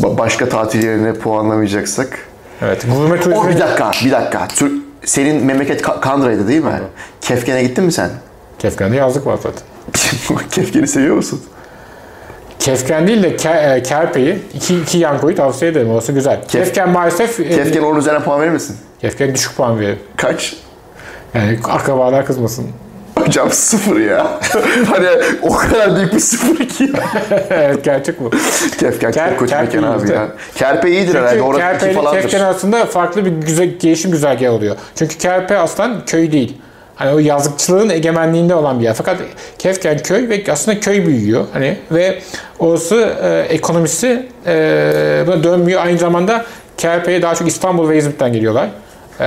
Ba- başka tatil yerine puanlamayacaksak. Evet. Gurme O turizmi. bir dakika, bir dakika. Tür- senin memleket Ka- Kandıra'ydı değil mi? Kefken'e gittin mi sen? Kefken'de yazlık var zaten. Kefken'i seviyor musun? Kefken değil de ke- e, Kerpe'yi iki, iki yankoyu tavsiye ederim. Orası güzel. Kefken maalesef e, Kefken onun üzerine puan verir misin? Kefken düşük puan veriyor. Kaç? Yani akrabalar kızmasın. Hocam sıfır ya. hani o kadar büyük bir sıfır ki evet gerçek bu. Kefken Ker- çok kötü Kerpe mekan abi ya. Kerpe iyidir herhalde. Çünkü Orası Kerpe iki ile. Kefken arasında farklı bir güzel, gelişim güzergahı oluyor. Çünkü Kerpe aslan köy değil. Hani o yazlıkçılığın egemenliğinde olan bir yer. Fakat Kefken köy ve aslında köy büyüyor. Hani ve orası e, ekonomisi e, buna dönmüyor. Aynı zamanda Kerpe'ye daha çok İstanbul ve İzmit'ten geliyorlar. E,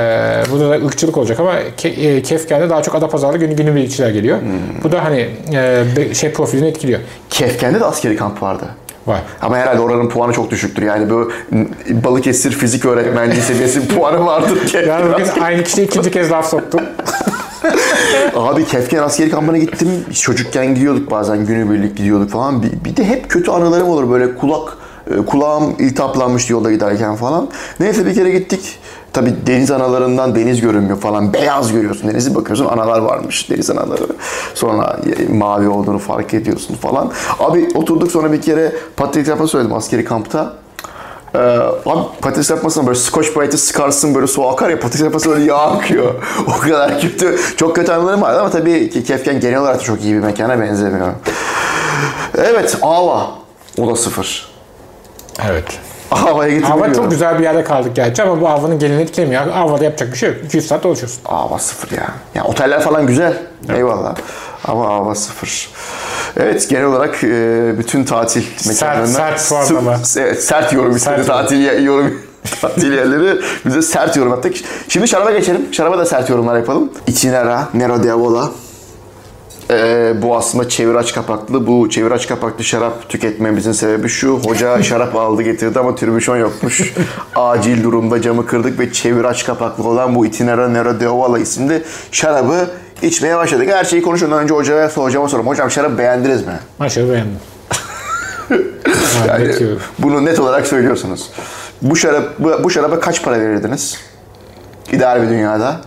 burada da ırkçılık olacak ama Ke- e, Kefken'de daha çok Adapazarlı günü günübirlikçiler geliyor. Hmm. Bu da hani e, şey profilini etkiliyor. Kefken'de de askeri kamp vardı. Var. Ama herhalde oranın puanı çok düşüktür. Yani bu Balıkesir fizik öğretmenliği seviyesi puanı vardır Yani Kefken. bugün aynı kişiye ikinci kez laf soktum. Abi Kefken askeri kampına gittim. Çocukken gidiyorduk bazen günübirlik gidiyorduk falan. Bir, bir de hep kötü anılarım olur böyle kulak e, kulağım iltihaplanmıştı yolda giderken falan. Neyse bir kere gittik. Tabi deniz analarından deniz görünmüyor falan. Beyaz görüyorsun denizi bakıyorsun analar varmış deniz anaları. Sonra e, mavi olduğunu fark ediyorsun falan. Abi oturduk sonra bir kere patates yapma söyledim askeri kampta. Ee, abi patates yapmasına böyle scotch brite'i sıkarsın böyle su akar ya patates yapmasına böyle yağ akıyor. o kadar kötü. Çok kötü anılarım vardı ama tabii ki Kefken genel olarak da çok iyi bir mekana benzemiyor. Evet Ava. O da sıfır. Evet. Ava'ya getirmiyorum. Hava çok güzel bir yerde kaldık gerçi ama bu havanın gelini etkilemiyor. Havada yapacak bir şey yok. 200 saat dolaşıyorsun. Ava sıfır ya. Ya oteller falan güzel. Eyvallah. Ama Ava sıfır. Evet genel olarak e, bütün tatil mekanlarına sert puanlama. sıf- evet, sert yorum istedi Sert tatil yorum tatil yerleri bize sert yorum yaptık. Şimdi şaraba geçelim. Şaraba da sert yorumlar yapalım. Itinera, Nero de Ee, bu aslında çevir aç kapaklı. Bu çevir aç kapaklı şarap tüketmemizin sebebi şu. Hoca şarap aldı getirdi ama tribüşon yokmuş. Acil durumda camı kırdık ve çevir aç kapaklı olan bu Itinera Nero de Avola isimli şarabı içmeye başladık. Her şeyi konuşmadan önce hocaya hocama sorum. Hocam şarabı beğendiniz mi? Maşallah beğendim. Yani Yani, bunu net olarak söylüyorsunuz. Bu şarap bu, bu şaraba kaç para verirdiniz? İdeal bir dünyada.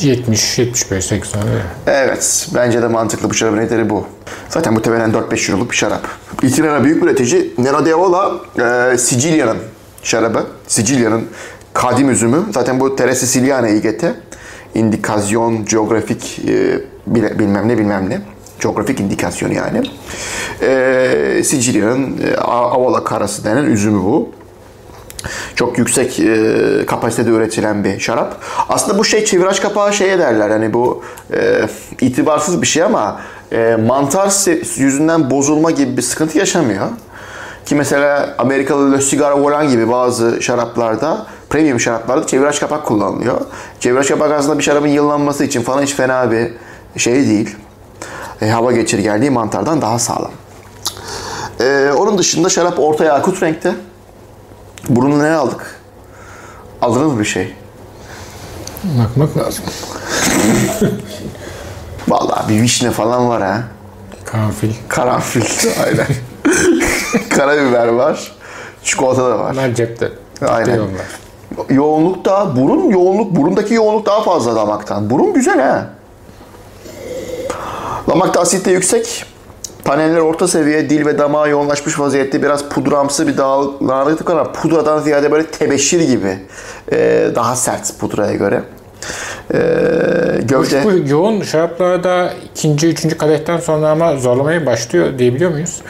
70, 75, 80. öyle. Evet, bence de mantıklı bu şarabın ederi bu. Zaten muhtemelen 4-5 euroluk bir şarap. Itinera büyük üretici. Nero de Avola, e, Sicilya'nın şarabı. Sicilya'nın kadim üzümü. Zaten bu Terra Siciliana İGT. İndikasyon, geografik e, bilmem ne bilmem ne. Geografik indikasyon yani. E, Sicilya'nın e, Avola karası denen üzümü bu. Çok yüksek e, kapasitede üretilen bir şarap. Aslında bu şey çeviraç kapağı şeye derler. Hani bu e, itibarsız bir şey ama e, mantar yüzünden bozulma gibi bir sıkıntı yaşamıyor. Ki mesela Amerikalı Le Cigaro Volant gibi bazı şaraplarda, premium şaraplarda çeviraç kapak kullanılıyor. Çeviraç kapak aslında bir şarabın yıllanması için falan hiç fena bir şey değil. E, hava geçirgenliği mantardan daha sağlam. E, onun dışında şarap orta yakut renkte. Bunu ne aldık? Aldınız bir şey? Bakmak lazım. Vallahi bir vişne falan var ha. Karanfil. Karanfil. Aynen. Karabiber var. Çikolata da var. Bunlar cepte. Aynen. Onlar. Yoğunluk da, burun yoğunluk, burundaki yoğunluk daha fazla damaktan. Burun güzel ha. Damakta asit de yüksek. Paneller orta seviye, dil ve damağa yoğunlaşmış vaziyette biraz pudramsı bir var ama pudradan ziyade böyle tebeşir gibi. Ee, daha sert pudraya göre. Ee, gövde... Bu yoğun şaraplarda ikinci, üçüncü kadehten sonra ama zorlamaya başlıyor diyebiliyor muyuz?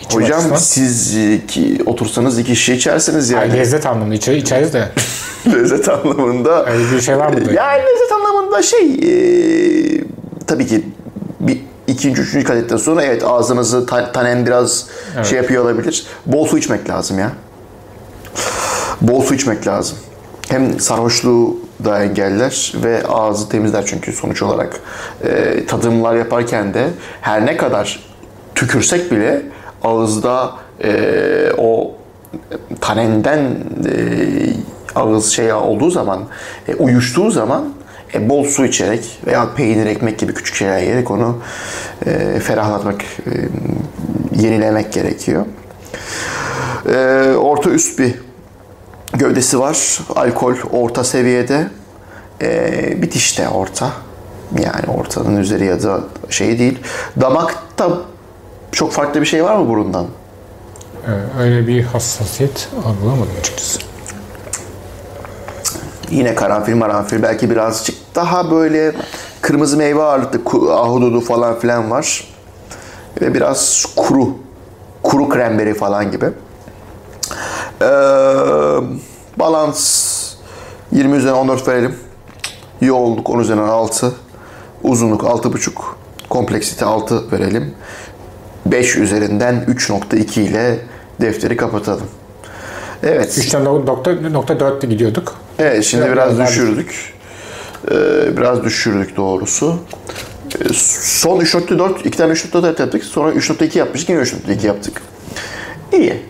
İçim Hocam açısından. siz e, ki, otursanız iki şişe içersiniz Ay, yani. lezzet anlamında içeri, içeriz de. lezzet anlamında. Öyle bir şey var mı? Yani lezzet anlamında şey e, tabii ki ikinci, üçüncü kadetten sonra evet ağzınızı ta- tanen biraz şey yapıyor olabilir. Bol su içmek lazım ya. Bol su içmek lazım. Hem sarhoşluğu da engeller ve ağzı temizler çünkü sonuç olarak e, tadımlar yaparken de her ne kadar tükürsek bile ağızda e, o tanenden e, ağız şey olduğu zaman, e, uyuştuğu zaman e, bol su içerek veya peynir, ekmek gibi küçük şeyler yiyerek onu e, ferahlatmak, e, yenilemek gerekiyor. E, orta üst bir gövdesi var. Alkol orta seviyede. E, bitişte orta. Yani ortanın üzeri ya da şey değil. Damakta çok farklı bir şey var mı burundan? Ee, öyle bir hassasiyet algılamadım açıkçası. Yine karanfil maranfil belki birazcık daha böyle kırmızı meyve ağırlıklı ahududu falan filan var. Ve biraz kuru. Kuru kremberi falan gibi. Ee, balans 20 üzerinden 14 verelim. Yoğunluk 10 üzerinden 6. Uzunluk 6,5. Kompleksite 6 verelim. 5 üzerinden 3.2 ile defteri kapatalım. Evet. 3'ten 9.4'te gidiyorduk. Evet şimdi Biraz biraz düşürdük. Ee, biraz düşürdük doğrusu. Ee, son 3.4, iki tane 3.4 yaptık. Sonra 3.2 yapmıştık. Yine 3.2 yaptık. İyi.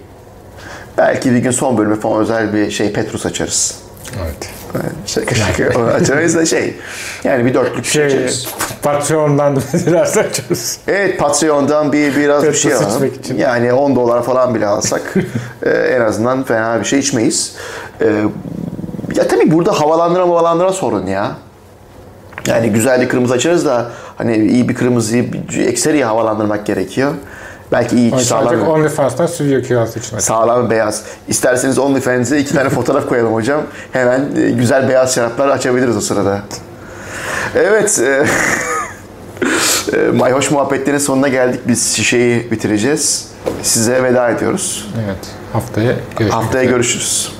Belki bir gün son bölüme falan özel bir şey Petrus açarız. Evet. Şaka şaka. Açarız da şey. Yani bir dörtlük şey Şey. Patreon'dan da biraz açarız. Evet Patreon'dan bir biraz bir Petrus şey alalım. için. Yani 10 dolar falan bile alsak e, en azından fena bir şey içmeyiz. E, ya tabii burada havalandıra havalandıra sorun ya. Yani güzel bir kırmızı açarız da hani iyi bir kırmızıyı bir ekseriye havalandırmak gerekiyor. Belki iyi Sadece sağlam, OnlyFans'tan stüdyo kirası için. sağlam beyaz. İsterseniz OnlyFans'e iki tane fotoğraf koyalım hocam. Hemen e, güzel beyaz şaraplar açabiliriz o sırada. Evet. E, e, Mayhoş muhabbetlerin sonuna geldik. Biz şişeyi bitireceğiz. Size veda ediyoruz. Evet. Haftaya görüşmek Haftaya görüşürüz.